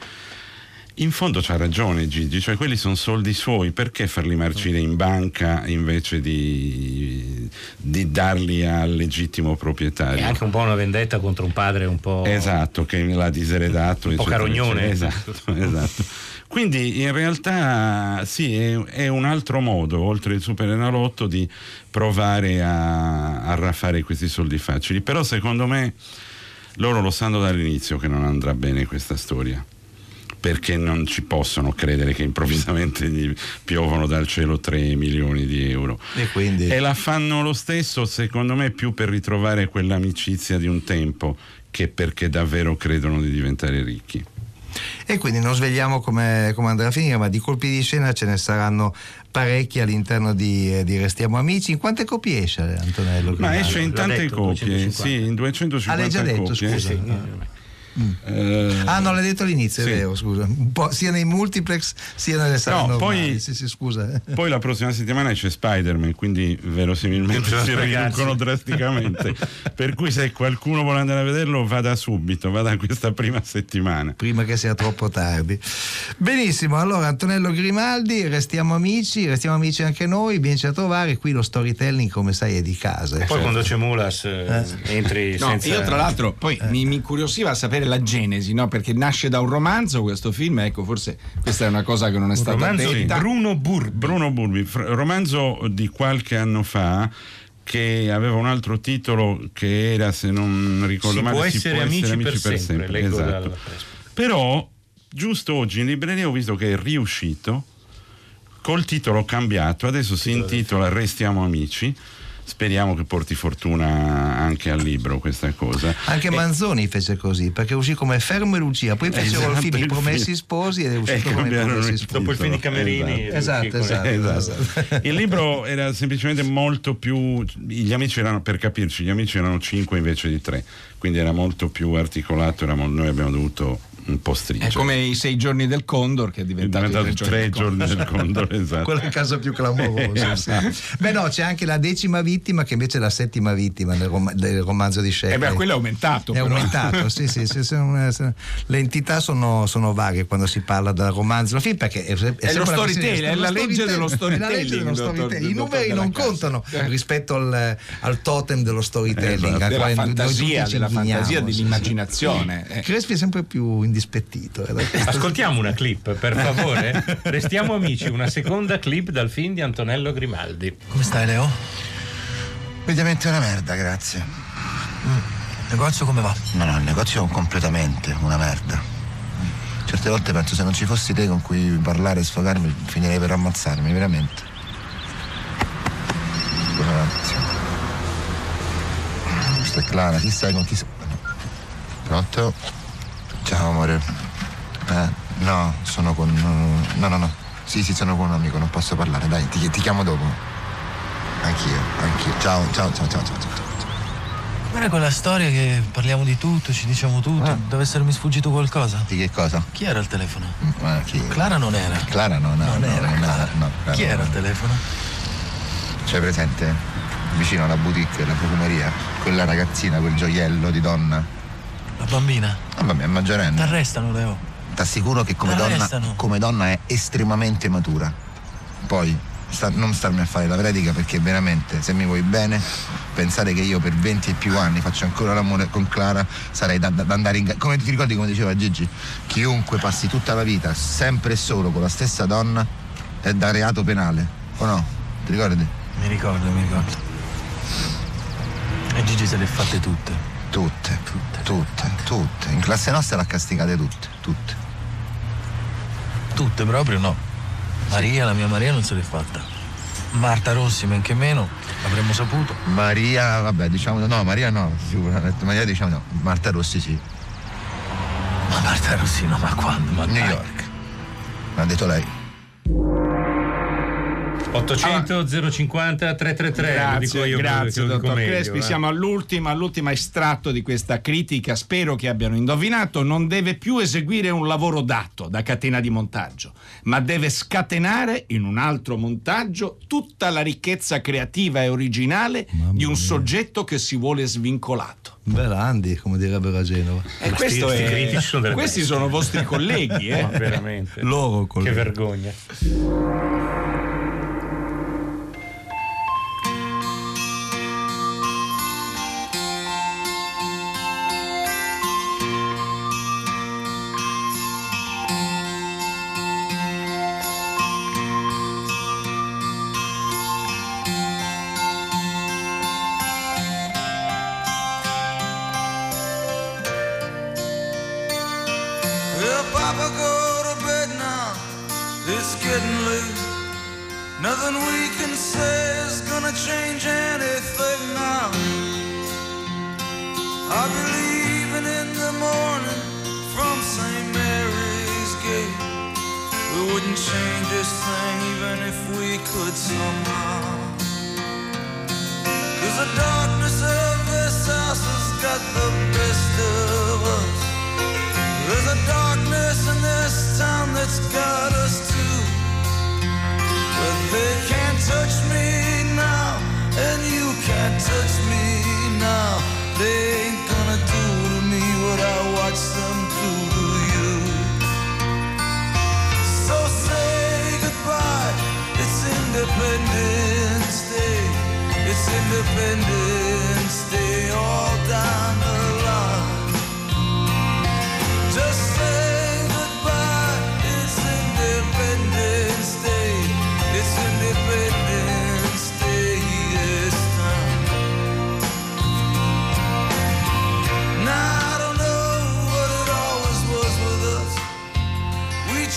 D: in fondo c'ha ragione Gigi, cioè quelli sono soldi suoi, perché farli marcire in banca invece di, di darli al legittimo proprietario?
E: È anche un po' una vendetta contro un padre un po'.
D: Esatto, che l'ha diseredato.
E: Un po' carognone.
D: Esatto, esatto. Quindi in realtà sì, è, è un altro modo, oltre il superenalotto, di provare a, a raffare questi soldi facili. Però secondo me loro lo sanno dall'inizio che non andrà bene questa storia perché non ci possono credere che improvvisamente gli piovono dal cielo 3 milioni di euro.
C: E quindi...
D: E la fanno lo stesso, secondo me, più per ritrovare quell'amicizia di un tempo che perché davvero credono di diventare ricchi.
C: E quindi non svegliamo come, come andrà a finire, ma di colpi di scena ce ne saranno parecchi all'interno di, eh, di Restiamo Amici. In quante copie esce Antonello?
D: Ma esce in tante
E: detto,
D: copie,
E: 250.
D: sì, in 250
C: Ah, l'hai già detto,
D: copie.
C: scusa.
D: Sì. Eh,
C: Ah, non l'hai detto all'inizio,
D: sì.
C: è vero, scusa. Un po' sia nei multiplex sia nelle sale
D: No,
C: normali.
D: poi-
C: Sì, sì, scusa.
D: Poi la prossima settimana c'è Spider-Man, quindi verosimilmente si riducono drasticamente. per cui se qualcuno vuole andare a vederlo, vada subito, vada questa prima settimana.
C: Prima che sia troppo tardi. Benissimo, allora Antonello Grimaldi, restiamo amici, restiamo amici anche noi, vienici a trovare, qui lo storytelling come sai è di casa.
E: Poi quando c'è Mulas eh, entri
A: No,
E: senza.
A: io tra l'altro poi mi, mi incuriosiva sapere la genesi, no? Perché nasce da un romanzo questo film, ecco, forse questa è una cosa che non è
E: Un
A: stata
E: romanzo di
A: detta.
E: Bruno Burbi.
D: Bruno Burbi, fr- romanzo di qualche anno fa che aveva un altro titolo che era, se non ricordo
E: Si
D: male,
E: può essere amici per sempre, leggo
D: Esatto. Però giusto oggi in libreria ho visto che è riuscito col titolo cambiato, adesso si intitola Restiamo amici. Speriamo che porti fortuna anche al libro questa cosa.
C: Anche
D: E-
C: Manzoni fece così, perché uscì come Fermo e Lucia, poi fecero
D: Esatto,
C: il film I Promessi
D: film.
C: Sposi ed è
D: E
C: uscito come Promessi Sposi.
E: Dopo il film di Camerini.
C: Esatto,
E: con-
C: esatto.
D: Esatto. Il libro era semplicemente molto più. Gli amici erano, per capirci, gli amici erano cinque invece di tre, quindi era molto più articolato. eravamo- noi abbiamo dovuto un po'
A: È
D: stringere.
A: come i sei giorni del Condor che è
D: È
A: diventato, i
D: diventato tre giorni del Condor, esatto.
C: Quella è la casa più clamorosa. sì. Beh no, c'è anche la decima vittima che invece è la settima vittima del, rom- del romanzo di Shelley.
A: Eh beh, quello è aumentato.
C: È
A: però.
C: aumentato, sì, sì, sì, le entità sono, sono vaghe quando si parla del romanzo alla film perché è, sempre
A: È lo storytelling, è la legge dello
C: è la
A: storytelling.
C: I numeri non contano rispetto al, al totem dello storytelling.
D: Esatto.
A: della fantasia, della fantasia, dell'immaginazione. eh.
C: Crespi è sempre più indispettito. eh, questo-
E: Ascoltiamo una clip, per favore. Restiamo amici, una seconda clip dal film di Antonello Grimaldi.
H: Come stai, Leo?
L: Mediamente una merda, grazie.
H: Il negozio come va?
L: No, no, il negozio è completamente una merda. Certe volte penso se non ci fossi te con cui parlare e sfogarmi finirei per ammazzarmi, veramente. Questa è Clara, chi sai con chi... Pronto? Ciao amore. Eh, no, sono con... No, no, no. Sì, sì, sono con un amico, non posso parlare. Dai, ti, ti chiamo dopo. Anch'io, anch'io. Ciao, ciao, ciao, ciao, ciao. ciao.
H: Com'era quella storia che parliamo di tutto, ci diciamo tutto?
L: Ah.
H: Deve essermi sfuggito qualcosa.
L: Di che cosa?
H: Chi era al telefono?
L: Ma chi?
H: Clara non era.
L: Clara no, no,
H: Non
L: no,
H: era
L: no,
H: Clara.
L: no, Clara
H: Chi era al telefono?
L: C'è presente? Vicino alla boutique, la profumeria, quella ragazzina, quel gioiello di donna.
H: Bambina.
L: Vabbè, è
H: Ti
L: maggiorenne.
H: arrestano, Leo.
L: T'assicuro che come donna, come donna è estremamente matura. Poi, sta- non starmi a fare la predica perché veramente, se mi vuoi bene, pensare che io per 20 e più anni faccio ancora l'amore con Clara, sarei da, da- da andare in... Come ti ricordi come diceva Gigi? Chiunque passi tutta la vita sempre e solo con la stessa donna è da reato penale. O no? Ti ricordi?
H: Mi ricordo, mi ricordo. E Gigi se le ha fatte tutte.
L: Tutte,
H: Tutte.
L: tutte, tutte. In classe nostra l'ha castigate tutte, tutte.
H: Tutte proprio no. Maria, la mia Maria non se l'è fatta. Marta Rossi, men che meno, avremmo saputo.
L: Maria, vabbè, diciamo no, Maria no, sicuramente. Maria diciamo no. Marta Rossi sì.
H: Ma Marta Rossi no, ma quando? Ma
L: New
H: dai.
L: York. L'ha detto lei.
E: 800 050 333 lo dico
A: Grazie,
E: io
A: grazie
E: che
A: dottor
E: meglio,
A: Crespi.
E: eh.
A: Siamo all'ultima, all'ultima estratto di questa critica. Spero che abbiano indovinato. Non deve più eseguire un lavoro dato da catena di montaggio, ma deve scatenare in un altro montaggio tutta la ricchezza creativa e originale di un soggetto che si vuole svincolato.
C: Belandi, come direbbero a Genova.
A: E questo è-
E: sono
A: questi sono vostri colleghi, eh?
E: Ma veramente.
C: Loro
E: Che
C: colleghi.
E: vergogna.
J: This thing even if we could somehow. Cause the darkness of this house has got the best of us. There's a darkness in this town that's got us too. But they can't touch me now, and you can't touch me now. They Independence Day. It's Independence Day all down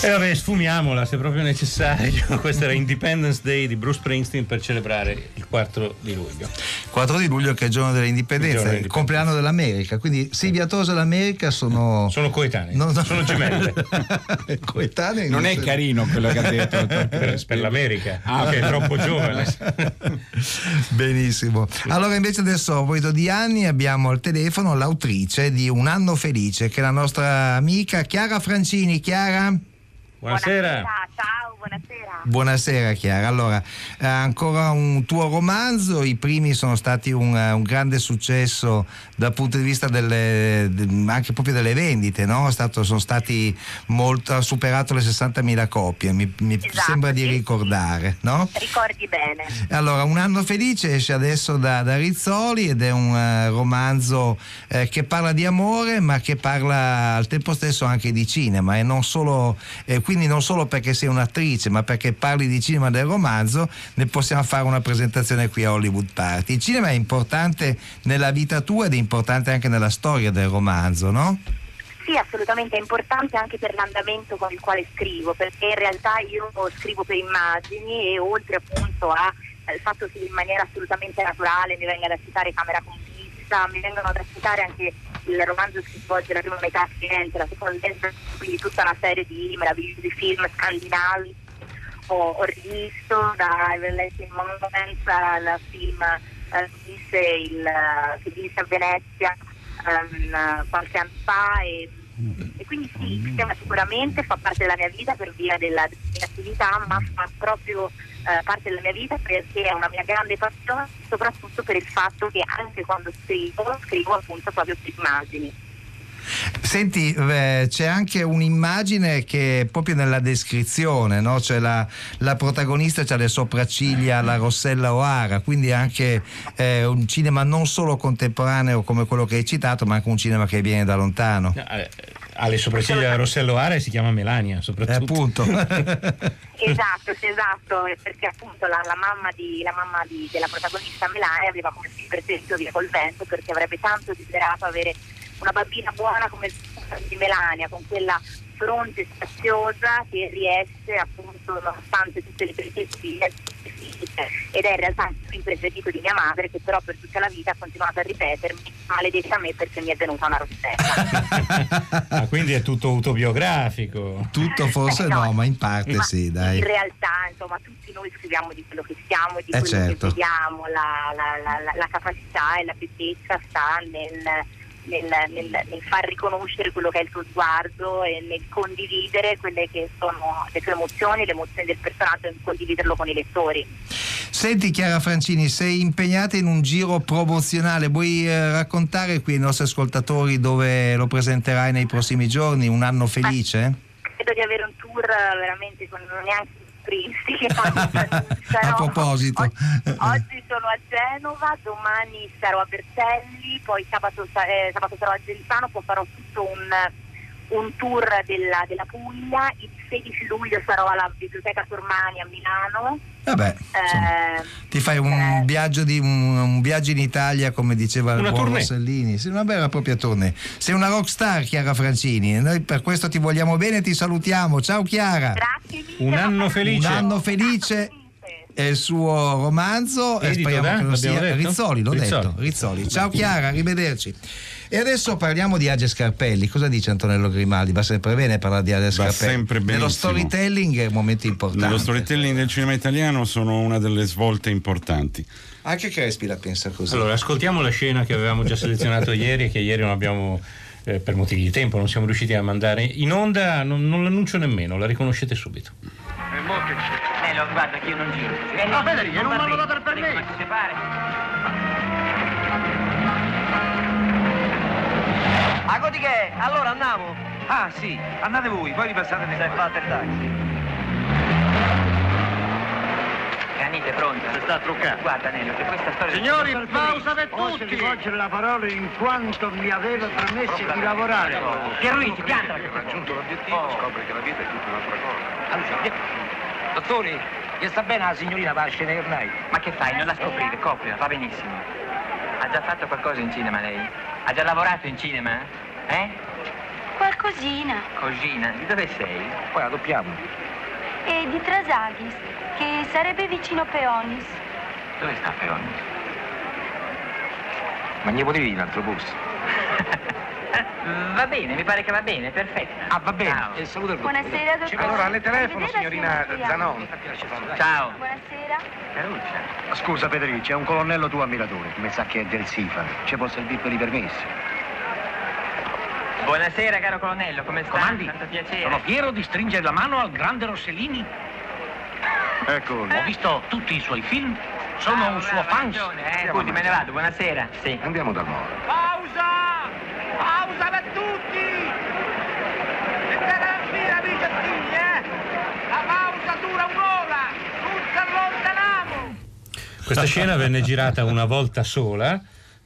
E: E vabbè, sfumiamola se proprio necessario. Questo era Independence Day di Bruce Springsteen per celebrare il 4 di luglio.
C: 4 di luglio che è il giorno
E: Il
C: dell'indipendenza,
E: giorno
C: il
E: dell'indipendenza.
C: compleanno dell'America. Quindi Silvia Tosa e l'America sono.
E: Sono coetanei,
C: No, no.
E: sono gemelle.
C: coetanei.
A: Non è
C: so-
A: carino quello che ha detto il
E: per, per l'America,
A: Ah,
E: che è troppo giovane.
C: Benissimo. Allora, invece, adesso a proposito di anni, abbiamo al telefono l'autrice di Un anno felice, che è la nostra amica Chiara Francini. Chiara?
E: Buonasera.
M: Ciao, buonasera.
C: Chiara, allora eh, ancora un tuo romanzo, i primi sono stati un, eh, un grande successo dal punto di vista delle, de- anche proprio delle vendite, no? Stato- sono stati molto, ha superato le 60.000 copie, mi, mi
M: Esatto,
C: sembra di ricordare, no?
M: Ricordi bene.
C: Allora, Un anno felice esce adesso da, da Rizzoli ed è un eh, romanzo eh, che parla di amore ma che parla al tempo stesso anche di cinema e non solo, eh, quindi non solo perché sei un'attrice ma perché parli di cinema del romanzo ne possiamo fare una presentazione qui a Hollywood Party. Il cinema è importante nella vita tua ed è importante anche nella storia del romanzo, no?
M: Sì, assolutamente è importante anche per l'andamento con il quale scrivo, perché in realtà io scrivo per immagini e oltre appunto al fatto che in maniera assolutamente naturale mi venga da citare Camera con vista, mi vengono da citare anche il romanzo che svolge la prima metà la seconda quindi tutta una serie di meravigliosi film scandinavi. Ho, rivisto da Everlasting Moments al film eh, vinse il, che vinse a Venezia ehm, qualche anno fa e, e quindi sì, il sistema sicuramente fa parte della mia vita per via della, della attività, ma fa proprio eh, parte della mia vita perché è una mia grande passione, soprattutto per il fatto che anche quando scrivo, scrivo appunto proprio per immagini.
C: Senti, eh, c'è anche un'immagine che è proprio nella descrizione, no? C'è la, la protagonista ha le sopracciglia alla Rossella O'Hara, quindi anche eh, un cinema non solo contemporaneo come quello che hai citato, ma anche un cinema che viene da lontano.
E: Eh, Ha le sopracciglia Rossello Are e si chiama Melania, soprattutto.
C: Eh, appunto.
M: Esatto, sì, esatto, perché appunto la, la mamma, di, la mamma di- della protagonista Melania aveva come sempre detto via col vento perché avrebbe tanto desiderato avere una bambina buona come di Melania, con quella fronte spaziosa che riesce appunto nonostante tutte le peripezie ed è in realtà il film preferito di mia madre che però per tutta la vita ha continuato a ripetermi maledetta a me perché mi è venuta una rossetta
E: Ah, quindi è tutto autobiografico.
C: Tutto forse
M: Eh, no,
C: no, ma in parte
M: Ma
C: sì, dai.
M: in realtà insomma tutti noi scriviamo di quello che siamo e di
C: Eh,
M: quello
C: certo.
M: che vediamo la, la- la- la- la capacità e la bellezza sta nel, nel- nel- nel far riconoscere quello che è il tuo sguardo e nel condividere quelle che sono le tue emozioni, le emozioni del personaggio e condividerlo con i lettori.
C: Senti Chiara Francini, sei impegnata in un giro promozionale, vuoi eh, raccontare qui ai nostri ascoltatori dove lo presenterai nei prossimi giorni? Un anno felice?
M: Credo di avere un tour eh, veramente con neanche Springsteen.
C: A proposito.
M: Oggi sono a Genova, domani sarò a Vercelli, poi sabato, sa- eh, sabato sarò a Gelsano, poi farò tutto un, un tour della, della Puglia, il 16 luglio sarò alla Biblioteca Tormani a Milano.
C: Vabbè,
M: Eh,
C: ti fai un viaggio, di, un, un viaggio in Italia come diceva il buon. Rossellini, sì, una e propria tournée. Sei una rockstar Chiara Francini, noi per questo ti vogliamo bene e ti salutiamo. Ciao Chiara.
E: Un anno felice.
C: Un anno felice è il suo romanzo e speriamo
E: da?
C: che lo sia
E: detto?
C: Rizzoli, l'ho
E: Rizzoli.
C: detto, Rizzoli. Ciao Chiara, arrivederci. E adesso parliamo di Age Scarpelli. Cosa dice Antonello Grimaldi? Va sempre bene parlare di Age
D: Va
C: Scarpelli.
D: sempre
C: Nello storytelling è un momento importante.
D: Nello storytelling del cinema italiano sono una delle svolte importanti.
C: Anche Crespi la pensa così.
E: Allora, ascoltiamo la scena che avevamo già selezionato ieri e che ieri non abbiamo, eh, per motivi di tempo, non siamo riusciti a mandare in onda. Non, non l'annuncio nemmeno, la riconoscete subito.
N: Nello, guarda che io non giro. Eh,
O: No, Federico, non mi hanno dato il permesso.
N: Ma si separe.
P: A che? Allora andiamo? Ah sì, andate voi, poi ripassate Se fate il taxi.
N: Granite, pronta?
O: Si sta truccando.
N: Guarda Nello, che questa storia...
O: Signori, pausa per
Q: Posso
O: tutti.
Q: rivolgere la parola in quanto mi aveva permesso di lavorare.
N: Pierluigi, pianta!
P: raggiunto l'obiettivo, scopre che la vita è tutta un'altra cosa.
N: Allora,
P: Dottori, gli sta bene la signorina va a scena ormai?
N: Ma che fai? Non la scoprire, coprila, va benissimo. Ha già fatto qualcosa in cinema lei? Ha già lavorato in cinema? Eh?
R: Qualcosina.
N: Cosina, di dove sei?
P: Poi la doppiamo.
R: E di Trasaghis, che sarebbe vicino Peonis.
N: Dove sta Peoni?
P: Ma ne potevi un altro bus?
N: Va bene, mi pare che va bene, perfetto.
P: Ah, va bene.
N: Ciao.
P: E saluta il.
R: Buonasera, dottore.
P: Allora, alle telefono, signorina Zanon.
N: Ciao.
R: Buonasera.
N: Caruccia.
Q: Scusa Federico, c'è un colonnello tuo ammiratore, mi sa che è del SIFA. Ci può servire per i permessi.
N: Buonasera, caro colonnello, come sta?
P: Comandi?
N: Tanto piacere.
P: Sono fiero di stringere la mano al grande Rossellini.
Q: Eccolo.
P: Ho visto tutti i suoi film. Sono
N: Ah,
P: un suo fan.
N: Eh, scusi, me ne vado, buonasera. Sì.
P: Andiamo dal molo.
O: Pausa! Pausa per tutti! Mettete la fila, amici figli, eh! La pausa dura un'ora! Non si allontaniamo!
E: Questa scena venne girata una volta sola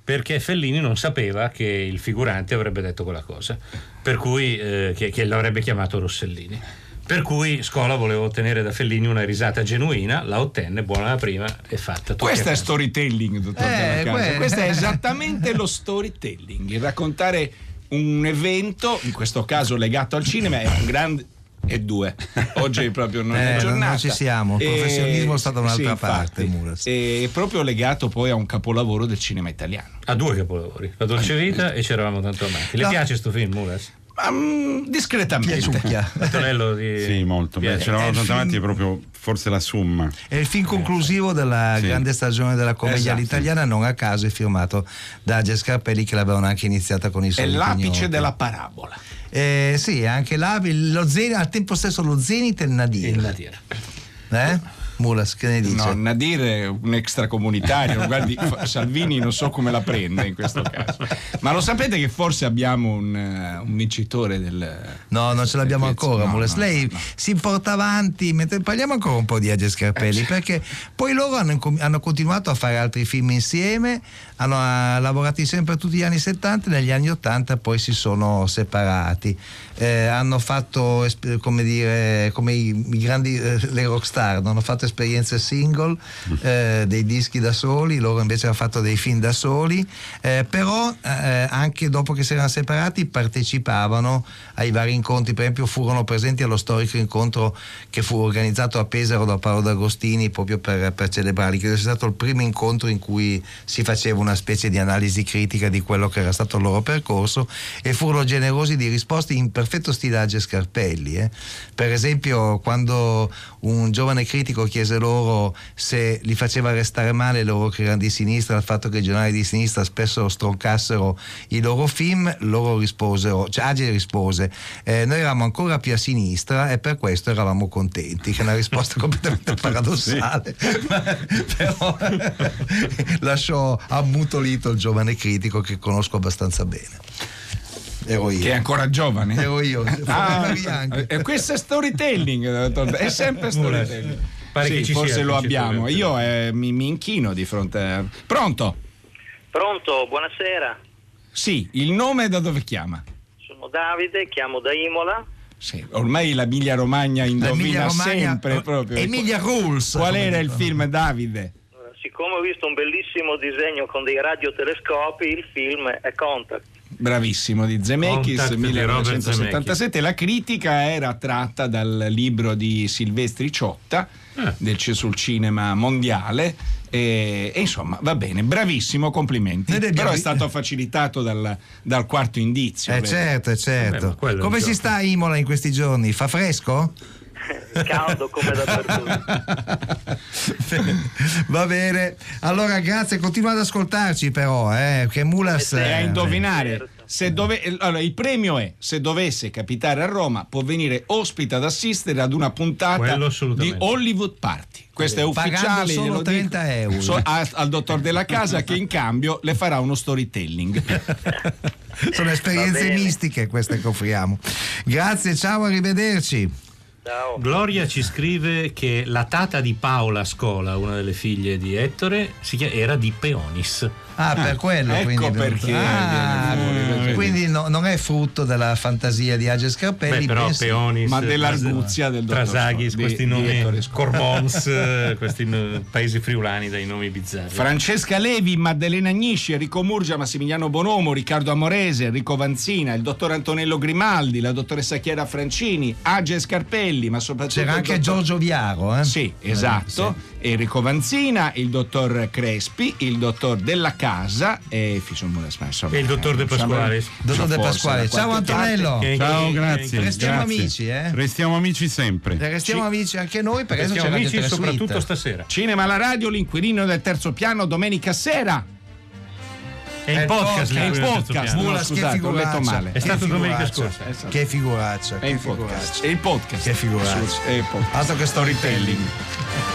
E: perché Fellini non sapeva che il figurante avrebbe detto quella cosa, per cui eh, che, che l'avrebbe chiamato Rossellini. Per cui Scola voleva ottenere da Fellini una risata genuina, la ottenne, buona la prima e fatta.
A: Questo è storytelling, dottor
C: Eh,
A: Della Casa.
C: que-
A: Questo è esattamente lo storytelling, il raccontare un evento, in questo caso legato al cinema, è un grande e due. Oggi proprio non
C: Eh,
A: è giornata.
C: non ci siamo, il
A: E-
C: professionismo sta da un'altra
A: sì,
C: parte. Muras.
A: È proprio legato poi a un capolavoro del cinema italiano.
E: Ha due capolavori, La Dolce Vita e C'eravamo tanto amanti. Le
A: No.
E: piace sto film, Muras?
A: Ma, mm, discretamente.
E: Antonello di...
D: Sì, molto. Beh, c'eravamo
C: È il
D: tanto
C: film-
D: avanti, è proprio forse la somma.
C: È il film conclusivo della
D: Sì.
C: grande stagione della commedia
A: Esatto.
C: all'italiana, non a caso è firmato da Age Scarpelli che l'avevano anche iniziata con i
A: È
C: soliti
A: l'apice della parabola.
C: Eh, sì, anche là, lo zenit, al tempo stesso lo zenit e il nadir.
E: Il Nadir.
C: Eh? Mulas, che ne dice?
A: No, Nadir è un extracomunitario, guardi, Salvini non so come la prende in questo caso. Ma lo sapete che forse abbiamo un, eh, un vincitore del...
C: No, non ce l'abbiamo ancora,
A: No,
C: Mules.
A: no,
C: Lei
A: no.
C: si porta avanti, mentre parliamo ancora un po' di Age Scarpelli, perché poi loro hanno, hanno continuato a fare altri film insieme, hanno eh, lavorato insieme per tutti gli anni 70, negli anni 80 poi si sono separati. Eh, hanno fatto, come dire, come i, i grandi, eh, le rockstar, hanno fatto fatto esperienze single, eh, dei dischi da soli, loro invece hanno fatto dei film da soli, eh, però eh, anche dopo che si erano separati partecipavano ai vari incontri, per esempio furono presenti allo storico incontro che fu organizzato a Pesaro da Paolo D'Agostini proprio per, per celebrarli, credo sia stato il primo incontro in cui si faceva una specie di analisi critica di quello che era stato il loro percorso e furono generosi di risposte in perfetto stile Age Scarpelli. eh. Per esempio quando un giovane critico chiese loro se li faceva restare male loro che erano di sinistra il fatto che i giornali di sinistra spesso stroncassero i loro film, loro risposero, cioè Age rispose, eh, noi eravamo ancora più a sinistra e per questo eravamo contenti, che è una risposta completamente paradossale, Ma- però lasciò ammutolito il giovane critico che conosco abbastanza bene. Ero io.
A: Che è ancora giovane.
C: Ero io.
A: Ah, e questo è storytelling, è sempre storytelling.
E: Pare
A: Sì,
E: che ci
A: forse
E: sia
A: lo abbiamo. Io eh, mi, mi inchino di fronte a... Pronto?
S: Pronto, buonasera.
A: Sì, il nome da dove chiama?
S: Sono Davide, chiamo da Imola.
A: Sì, ormai l'Emilia Romagna indovina sempre proprio.
C: Emilia Rules.
A: Qual era il film Davide?
S: Siccome ho visto un bellissimo disegno con dei radiotelescopi, il film è Contact.
A: Bravissimo di Zemeckis
E: Contact di Robert
A: 1977. La critica era tratta dal libro di Silvestri Ciotta
E: Eh.
A: del, sul cinema mondiale. E, e insomma, va bene, bravissimo, complimenti.
C: Abbiamo-
A: Però è stato facilitato dal, dal quarto indizio.
C: Eh certo, eh, certo.
A: Vabbè,
C: Come si
A: gioco.
C: sta a Imola in questi giorni? Fa fresco?
S: Caldo come dappertutto.
C: Va bene. Allora grazie, continua ad ascoltarci però, eh, che Mulas...
A: E a indovinare se dove, allora, il premio è se dovesse capitare a Roma può venire ospite ad assistere ad una puntata di. Hollywood Party questo è
C: Pagando
A: ufficiale
C: solo
A: glielo
C: 30
A: dico.
C: euro.
A: So- a- al dottor della casa che in cambio le farà uno storytelling
C: Sono esperienze mistiche queste che offriamo. Grazie, ciao, arrivederci.
E: Gloria ci scrive che la tata di Paola Scola, una delle figlie di Ettore, era di Peonis.
C: Ah, per quello
A: ecco
C: quindi,
A: perché
C: Ah,
A: fuori, vedi.
C: quindi no- non è frutto della fantasia di Age Scarpelli,
E: Beh, però
C: bensì-
E: Peonis,
A: Ma dell'arguzia del dottor
E: Trasaghi,
A: Scola,
E: questi
A: di- di
E: nomi. Cormons, eh, questi no- paesi friulani dai nomi bizzarri.
A: Francesca Levi, Maddalena Agnisci, Enrico Murgia, Massimiliano Bonomo, Riccardo Amorese, Enrico Vanzina, il dottor Antonello Grimaldi, la dottoressa Chiara Francini, Age Scarpelli, ma soprattutto
C: C'era anche
A: dottor-
C: Giorgio Viaro, eh?
A: Sì, esatto. Enrico Vanzina, il dottor Crespi, il dottor Della Casa e insomma,
E: E il dottor
A: eh,
E: De Pasquale.
A: insomma,
C: Dottor De Pasquale. Ciao Antonello.
A: parte-
D: Ciao, grazie.
C: Restiamo
D: grazie.
C: amici, eh?
D: Restiamo amici sempre.
C: Restiamo amici anche noi perché
E: Siamo amici
C: 3
E: soprattutto
C: Suite.
E: stasera.
A: Cinema alla radio, l'inquilino del terzo piano, domenica sera.
E: È in podcast,
A: È in podcast.
E: piano.
A: No, scusate, ho letto male.
E: È stato domenica scorsa.
C: Che figuraccia,
A: È
C: che
A: in podcast. È il podcast.
C: Che figuraccia.
A: È il podcast.
C: Altro che storytelling.